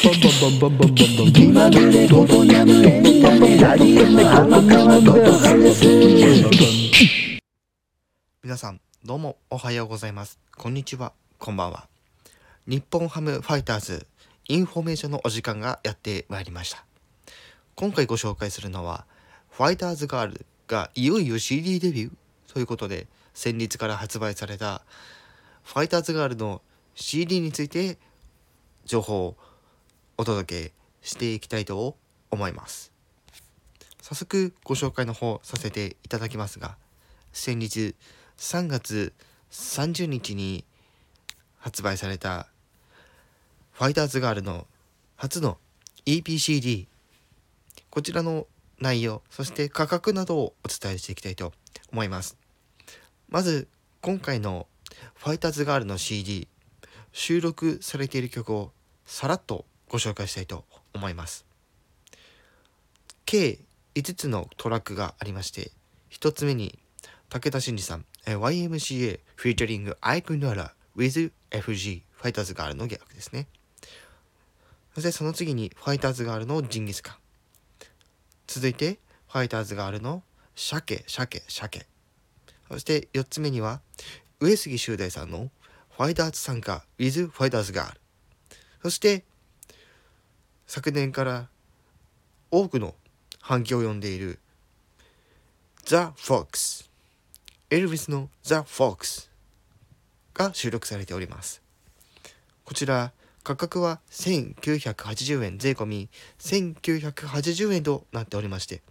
気まぐれごとにゃむエンタメラリウム浜川ことはです皆さんどうもおはようございます。こんにちは。こんばんは。日本ハムファイターズインフォメーションのお時間がやってまいりました。今回ご紹介するのはファイターズガールがいよいよ CD デビューということで先日から発売されたファイターズガールの CD について情報をお届けしていきたいと思います。早速ご紹介の方させていただきますが先日3月30日に発売されたファイターズガールの初の EPCD こちらの内容そして価格などをお伝えしていきたいと思います。まず今回のファイターズガールの CD 収録されている曲をさらっとご紹介したいと思います。計5つのトラックがありまして1つ目に武田真治さん YMCA フィーチャリングアイクノラ with FG ファイターズガールの逆ですね。そしてその次にファイターズガールのジンギスカン。続いてファイターズガールの鮭鮭鮭そして4つ目には上杉修大さんのファイターズ参加 with ファイターズガール。そして昨年から多くの反響を呼んでいる The Fox エルヴィスの The Fox が収録されております。こちら価格は1980円税込み1980円となっておりまして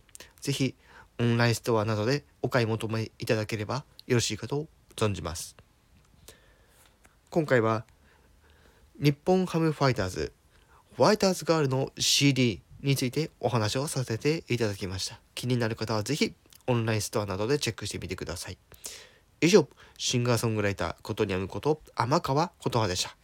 ぜひオンラインストアなどでお買い求めいただければよろしいかと存じます。今回は日本ハムファイターズホワイターズガールの CD についてお話をさせていただきました。気になる方はぜひオンラインストアなどでチェックしてみてください。以上シンガーソングライターことにゃむこと天川琴葉でした。